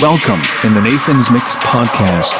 Welcome in the Nathan's Mix podcast.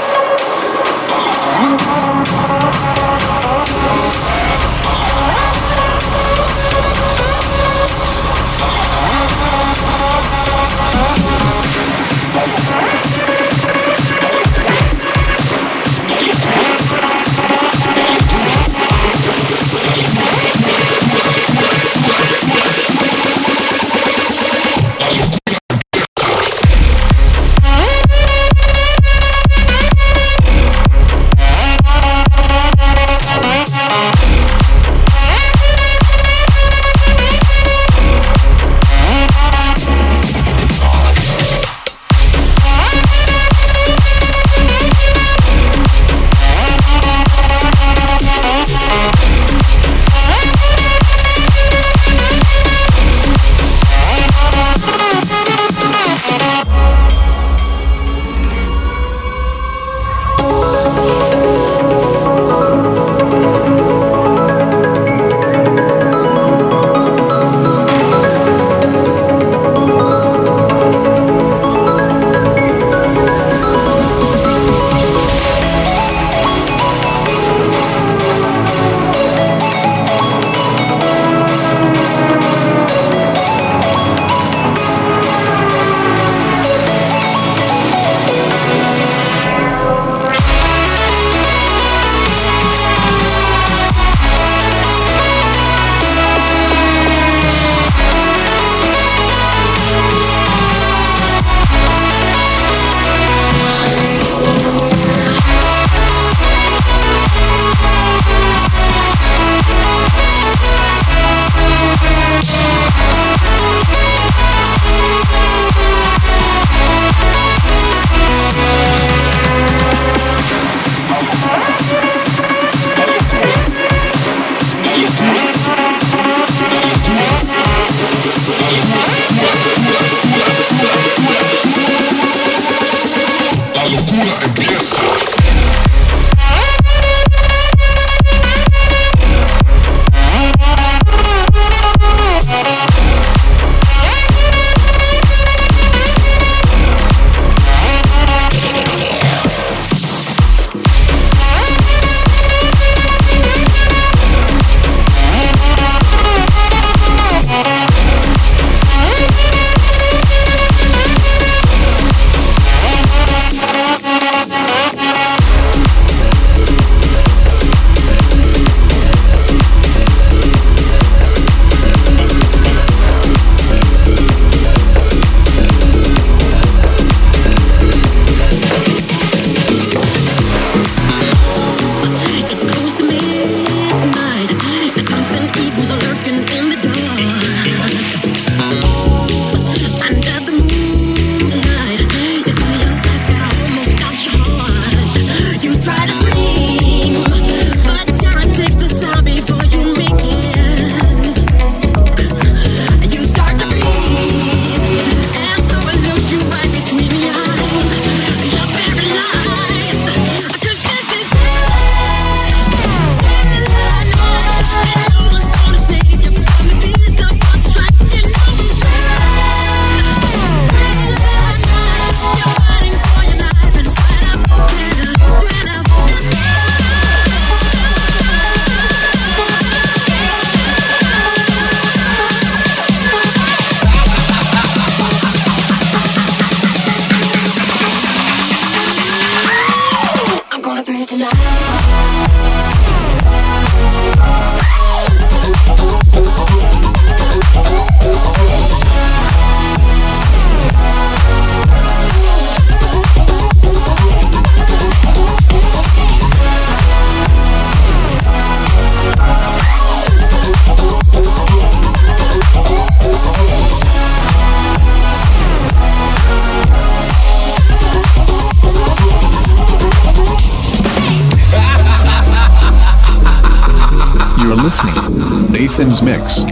Mix.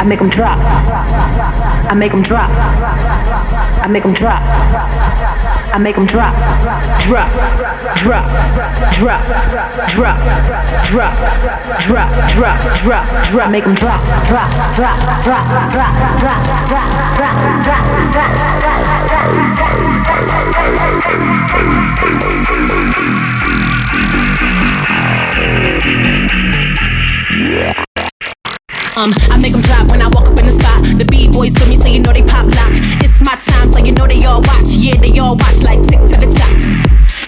I make them drop. I make them drop. I make them drop. I make them drop. Drop. Drop. Drop. Drop. Drop. Drop. Drop. Drop. Drop. Make them drop. Drop. Drop. Drop. Drop. Drop. Drop. Drop. Drop. Um, I make them drop when I walk up in the spot. The B-boys feel me, so you know they pop lock. It's my time, so you know they all watch. Yeah, they all watch like tick to the top.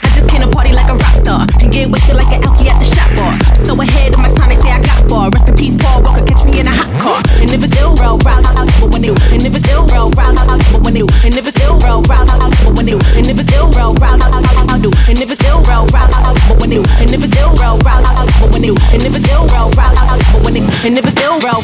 I just came to party like a rock star and get wasted like an alky at the shop bar. So ahead of my time, they say I got far. Rest in peace, Paul Walker, catch me in a hot car. And if it's ill, roll, round, but when they do. And if it's ill, roll, round, but when they do. And if it's ill, roll, round, but when they do. And if it's ill, roll, round, do. And if it's ill, roll, round, but when they do. And if it's ill, roll, round, but when they do. And if it's ill, roll, round, do. And if it's ill, roll.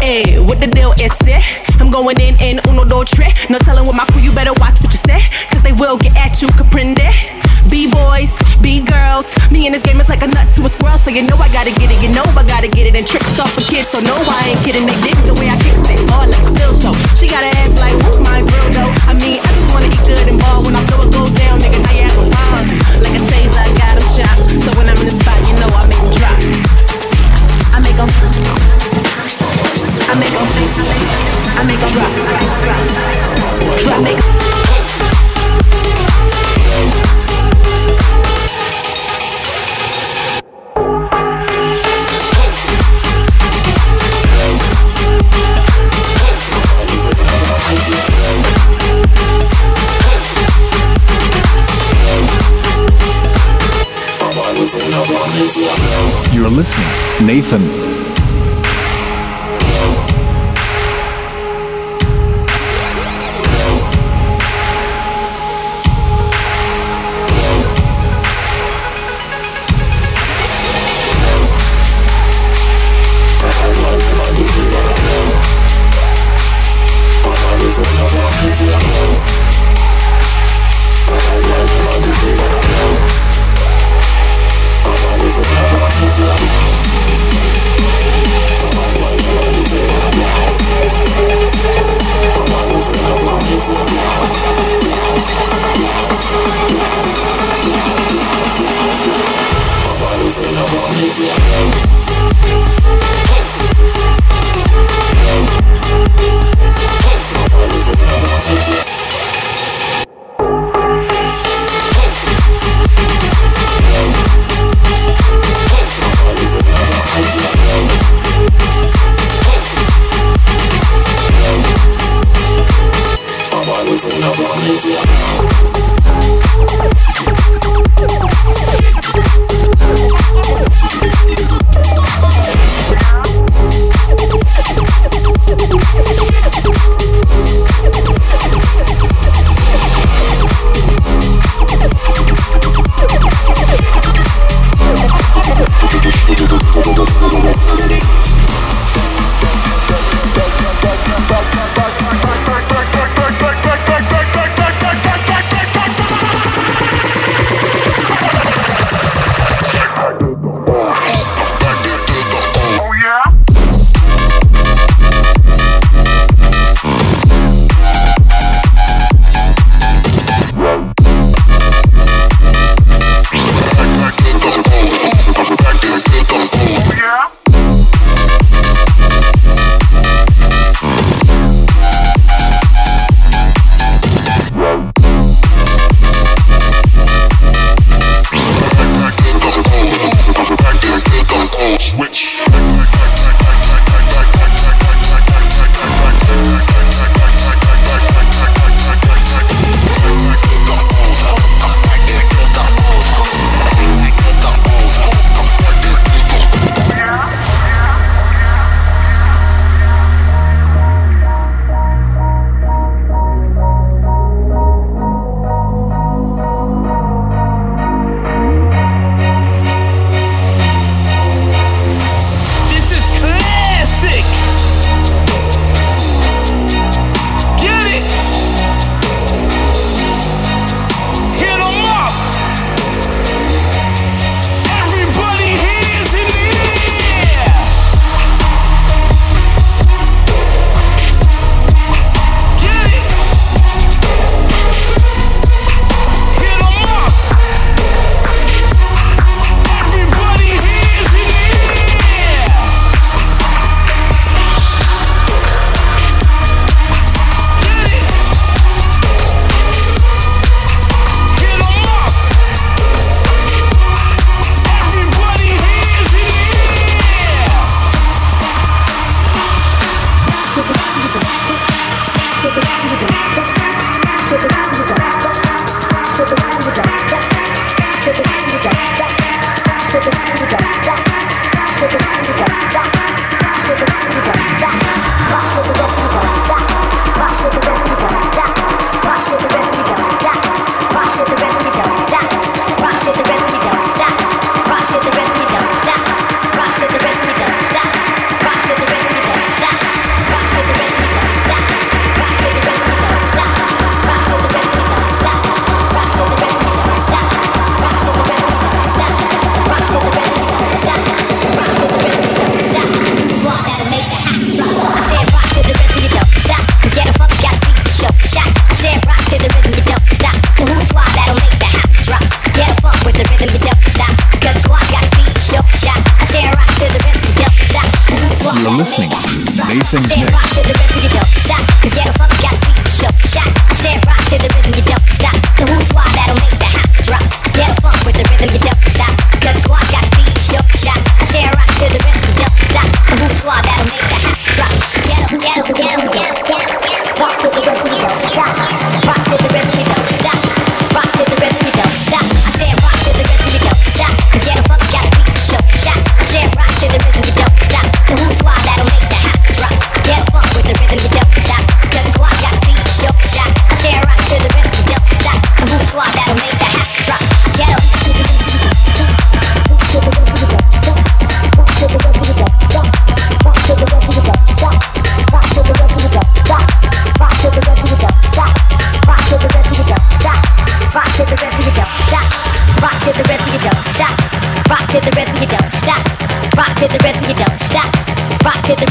Hey, what the deal is it? I'm going in in uno dos tres. No telling with my crew, you better watch what you say. Cause they will get at you, comprende? B-boys, B-girls. Me in this game is like a nut to a squirrel. So you know I gotta get it, you know I gotta get it. And tricks off for kids, so no, I ain't kidding. They dig the way I kick it. All like still so. She got an ass like, whoop, mine's real though. I mean, I just wanna eat good and ball. When I throw it goes down, nigga, now you have a pause. Like a taser, I got 'em shot. So when I'm in the spot, you know I make 'em drop. I make 'em I make 'em I make 'em drop. I make them drop. You're listening, Nathan.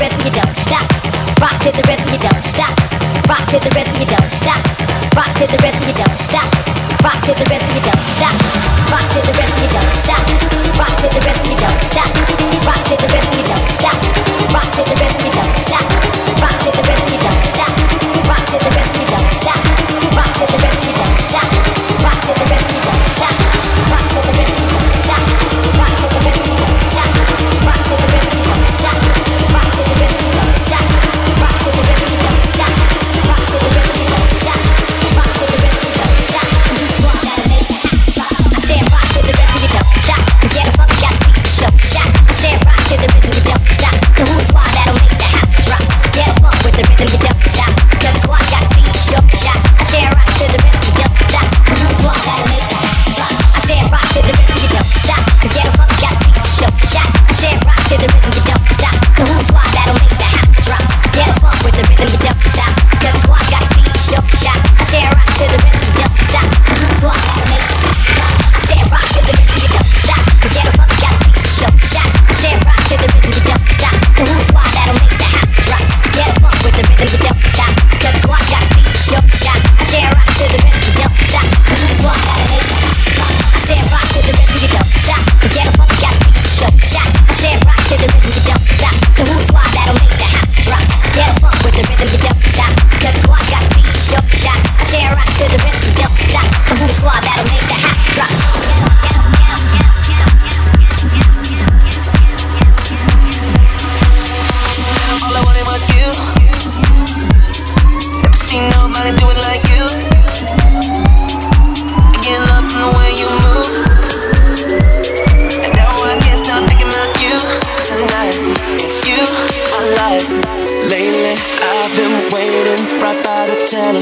rhythm, you don't stop. Rock to the rhythm, you don't stop. Rock to the rhythm, you don't stop. Rock to the rhythm, you don't stop. Rock to the rhythm, you don't stop. Rock to the rhythm, you don't stop. Rock to the rhythm, you don't stop. Rock to the rhythm, you don't stop. Rock to the rhythm, you don't stop. Rock to the rhythm, you don't stop.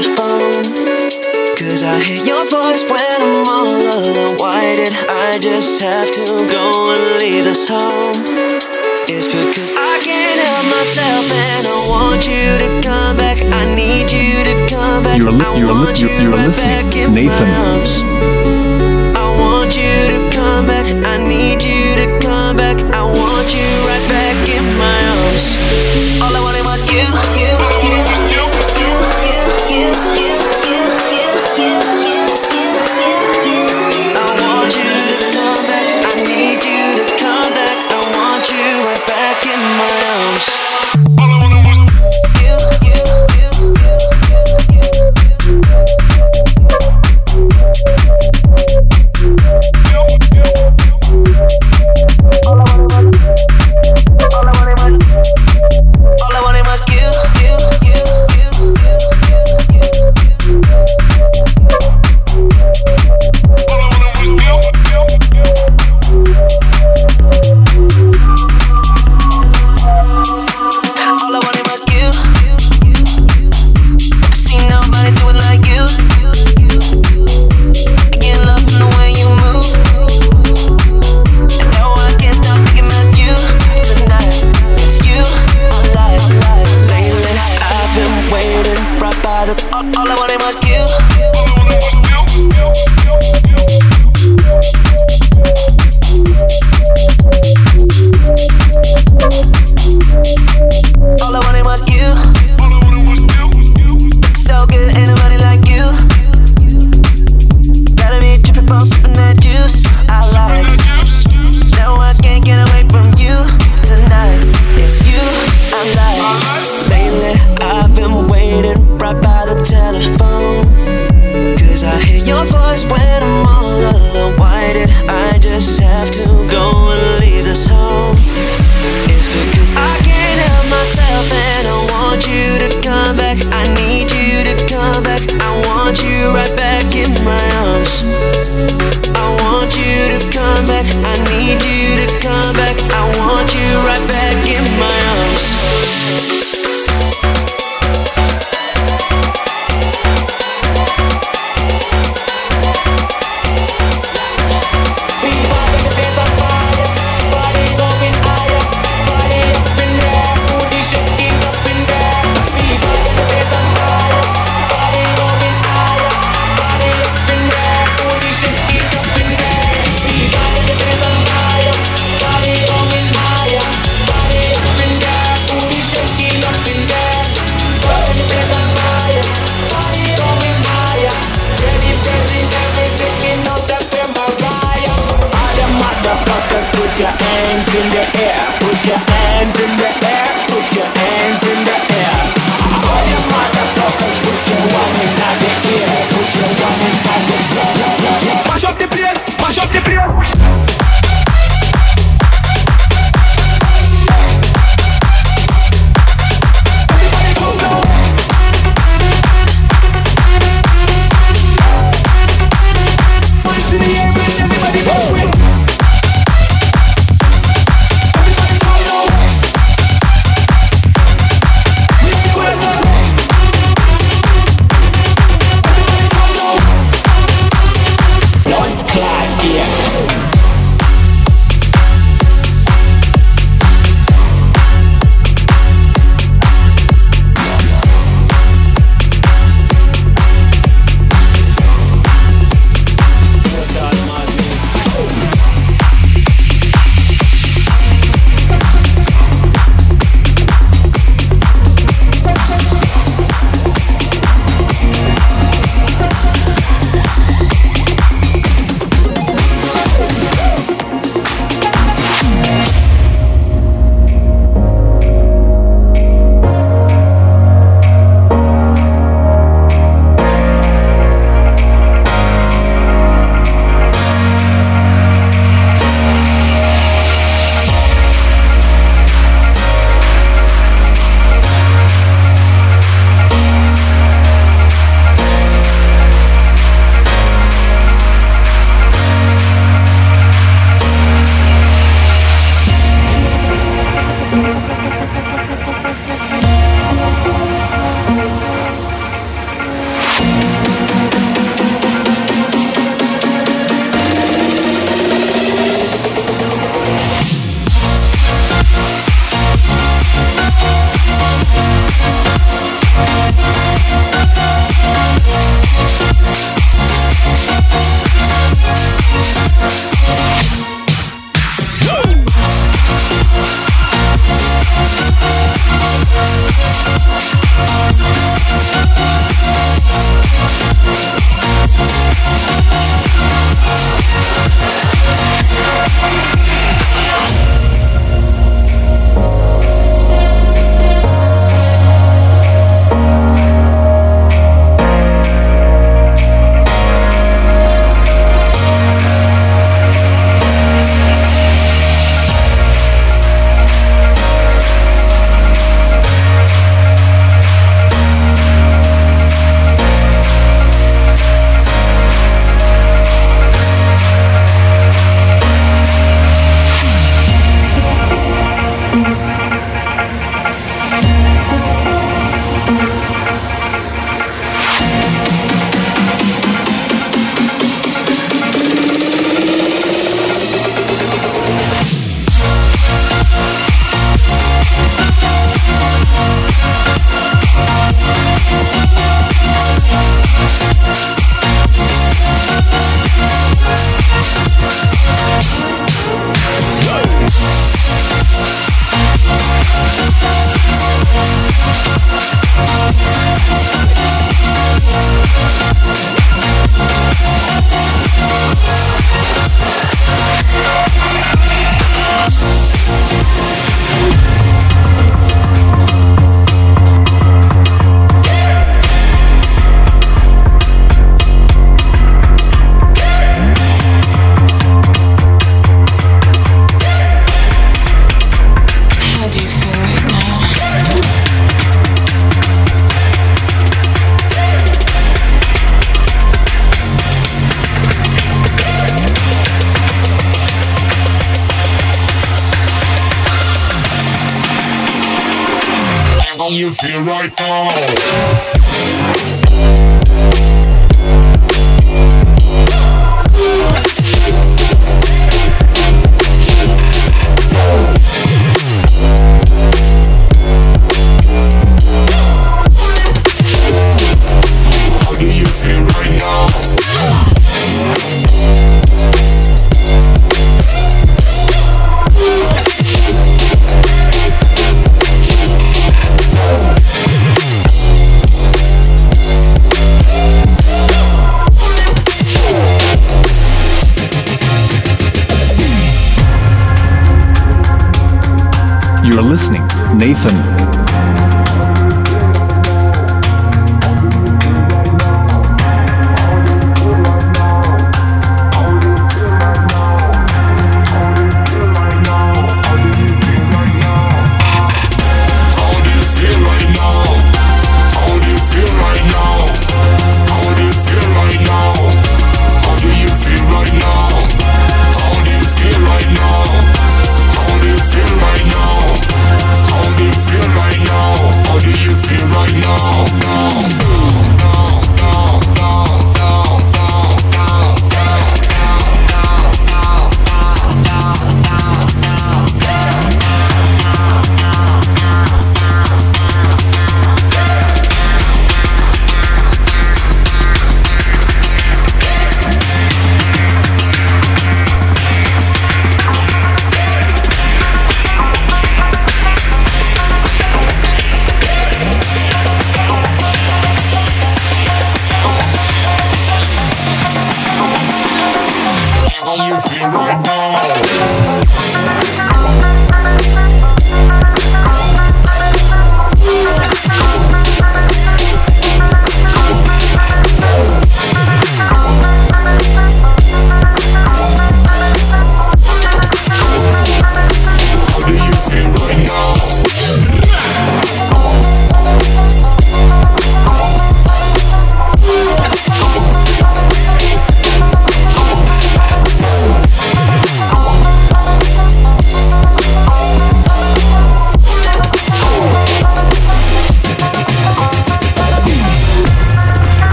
your phone. Cause I hear your voice when I'm all alone. Why did I just have to go and leave this home? It's because I can't help myself and I want you to come back. I need you to come back. You're, li- you're, li- you're, you're, right listening, Nathan. I want you to come back. I need you.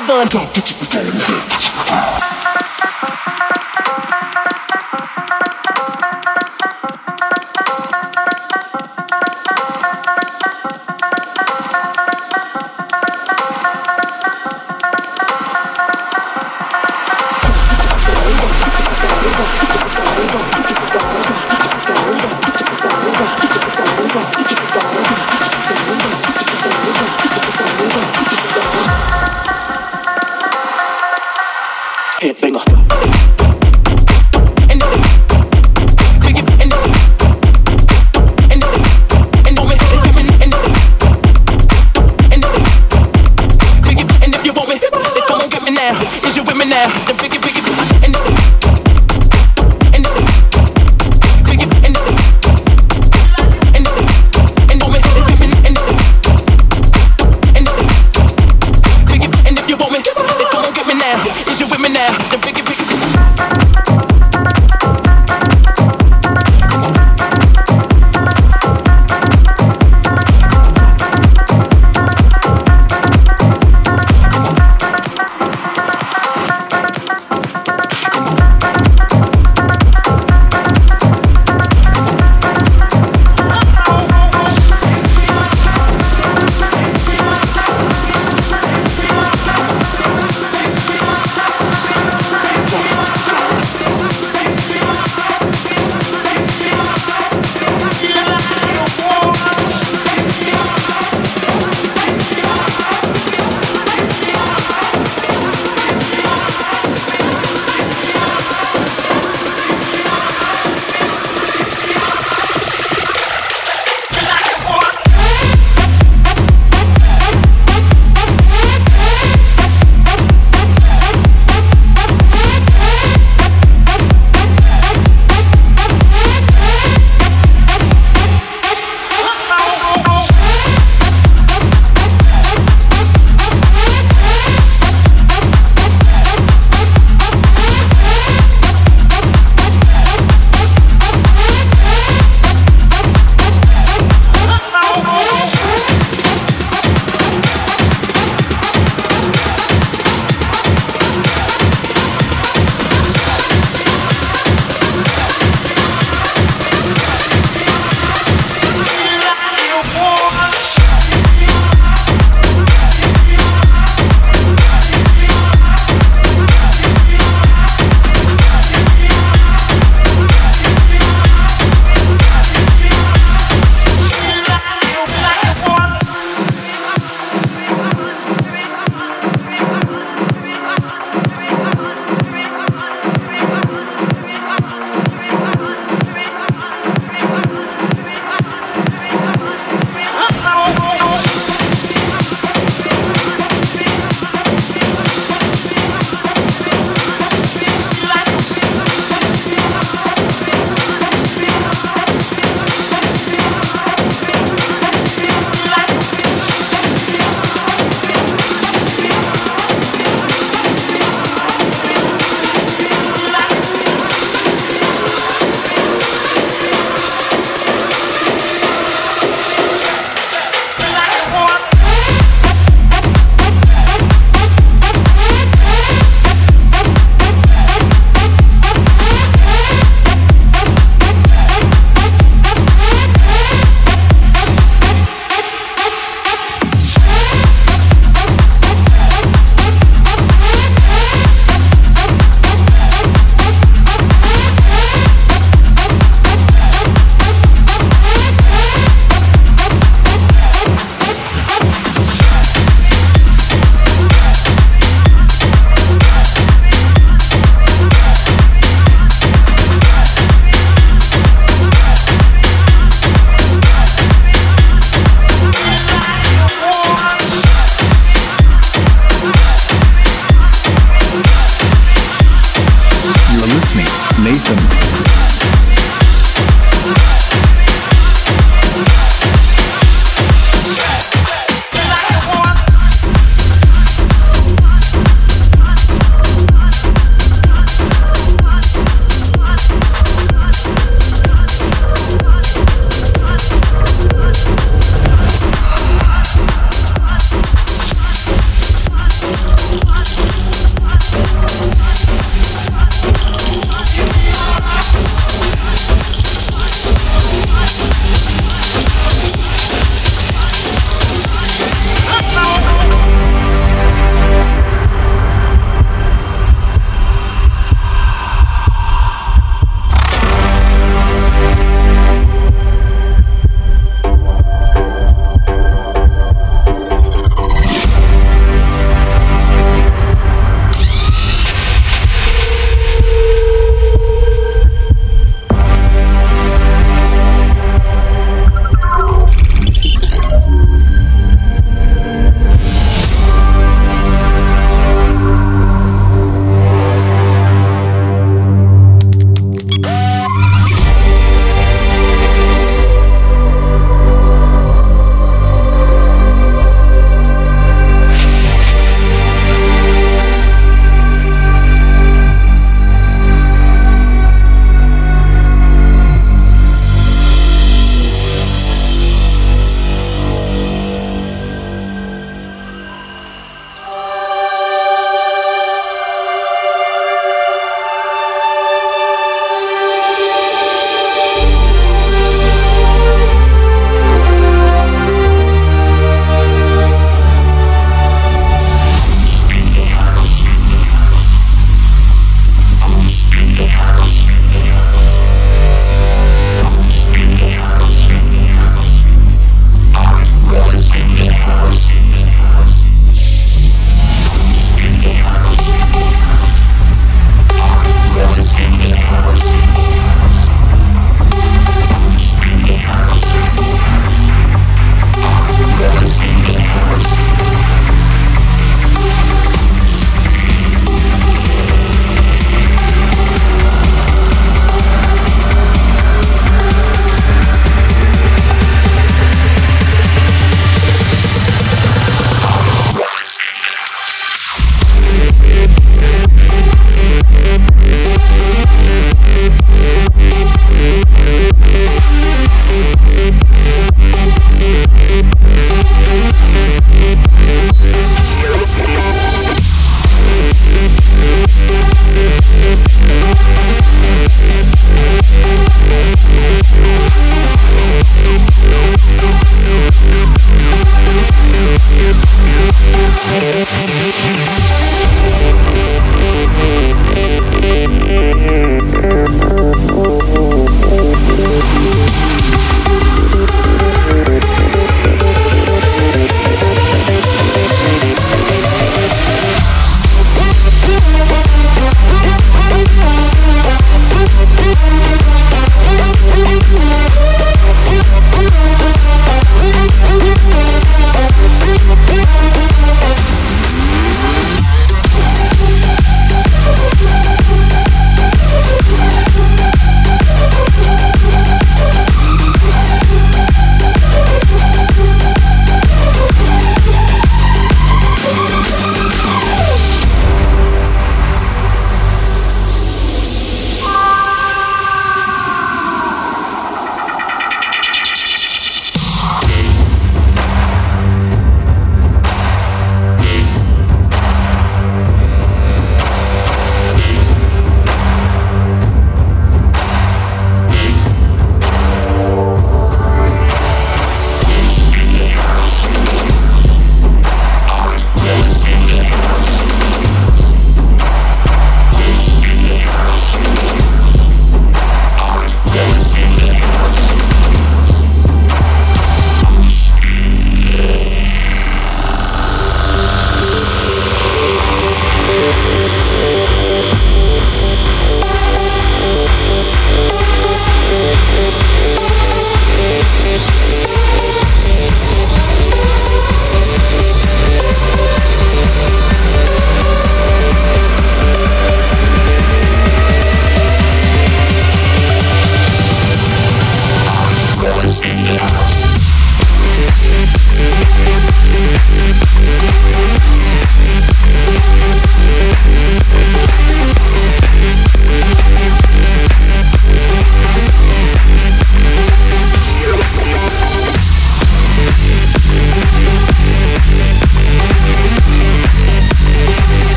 not. Don't get you forgetting.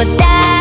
what that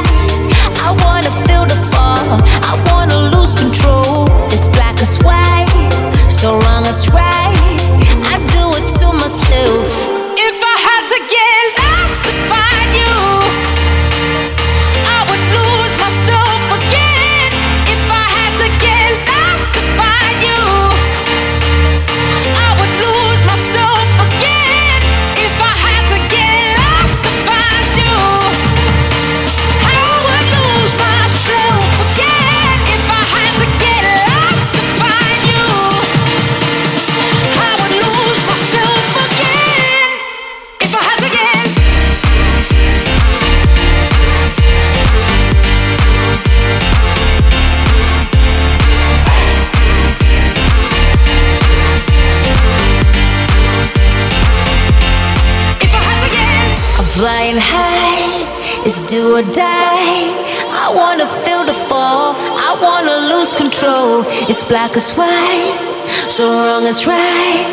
black as white, so wrong as right.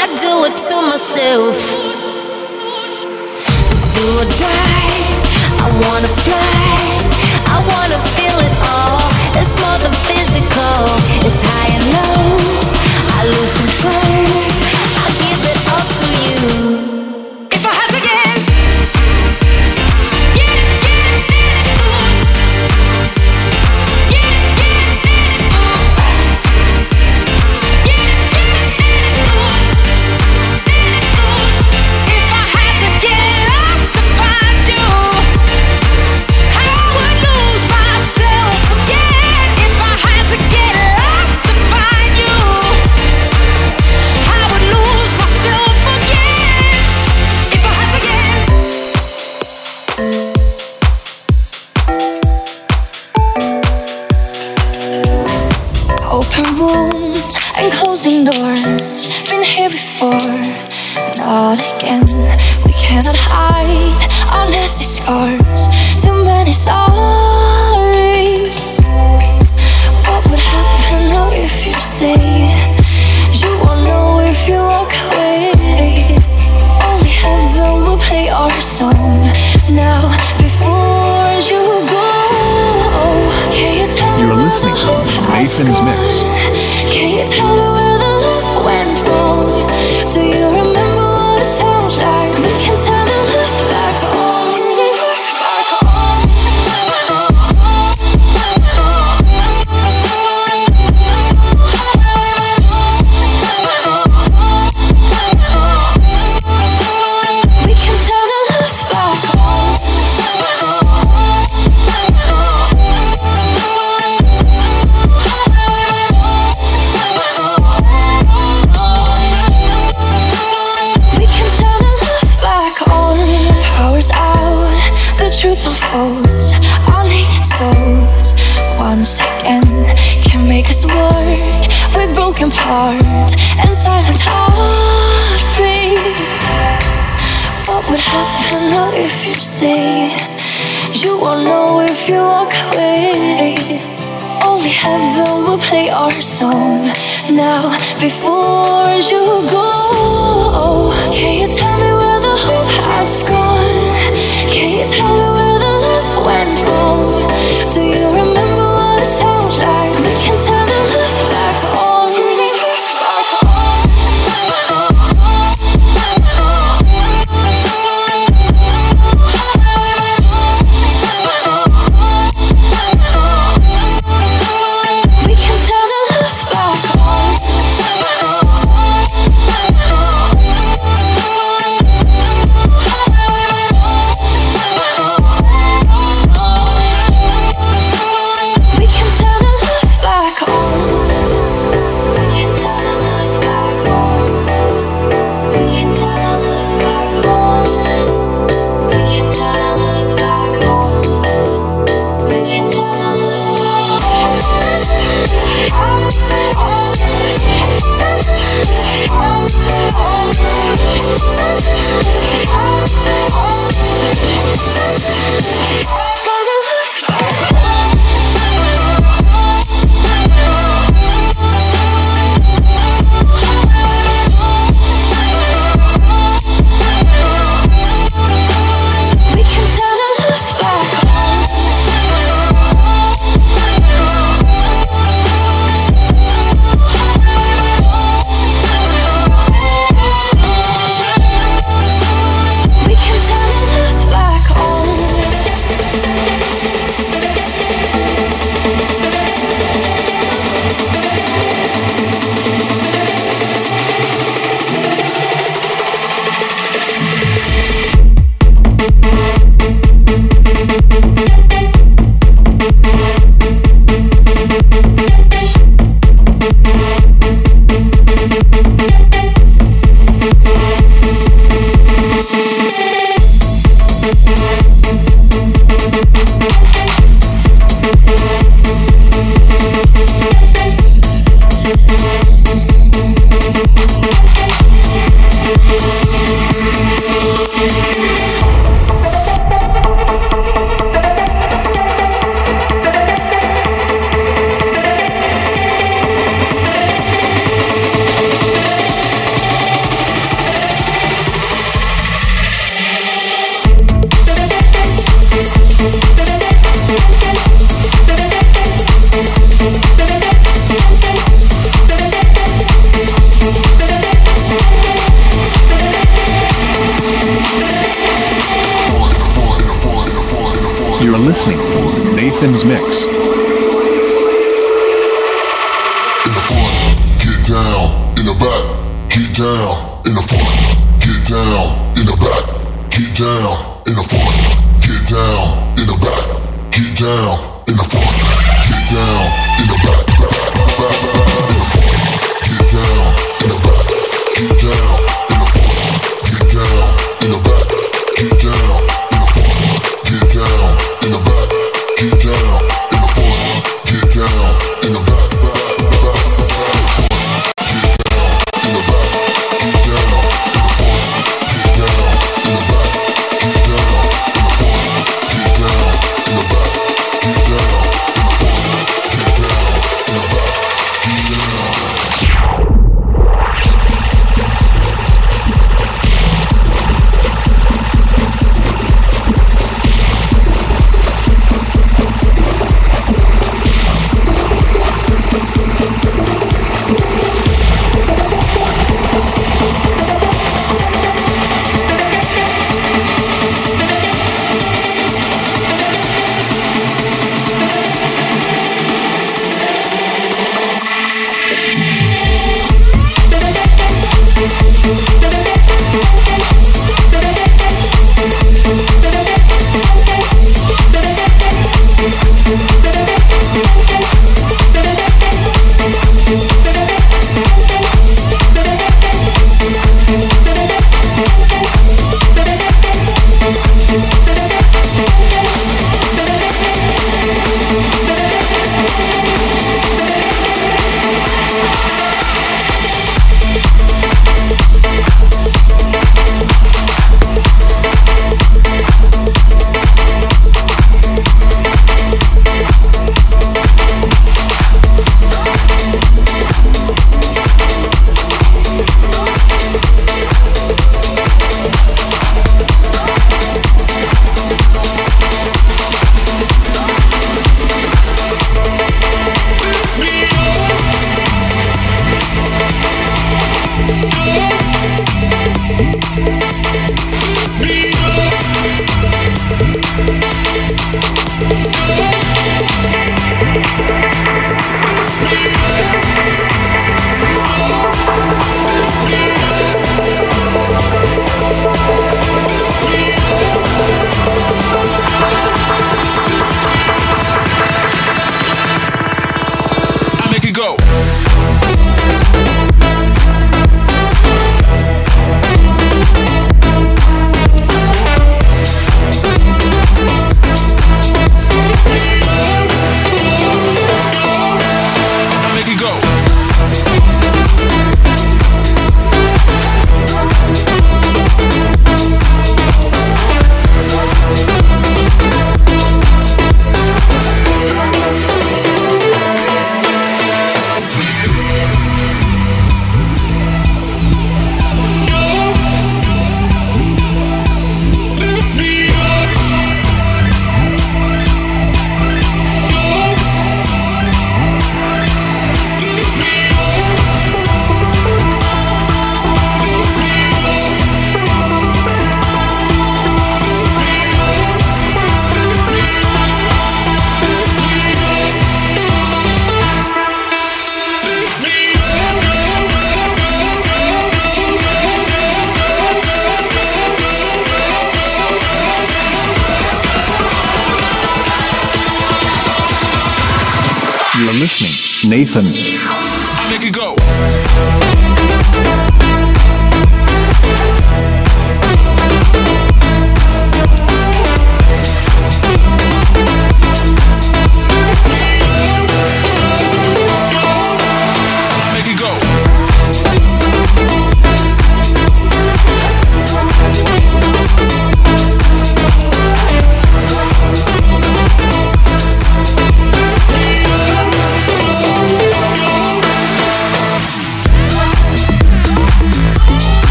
I do it to myself. Do or die. I wanna fly. I wanna feel it all. It's more than physical. It's high and low.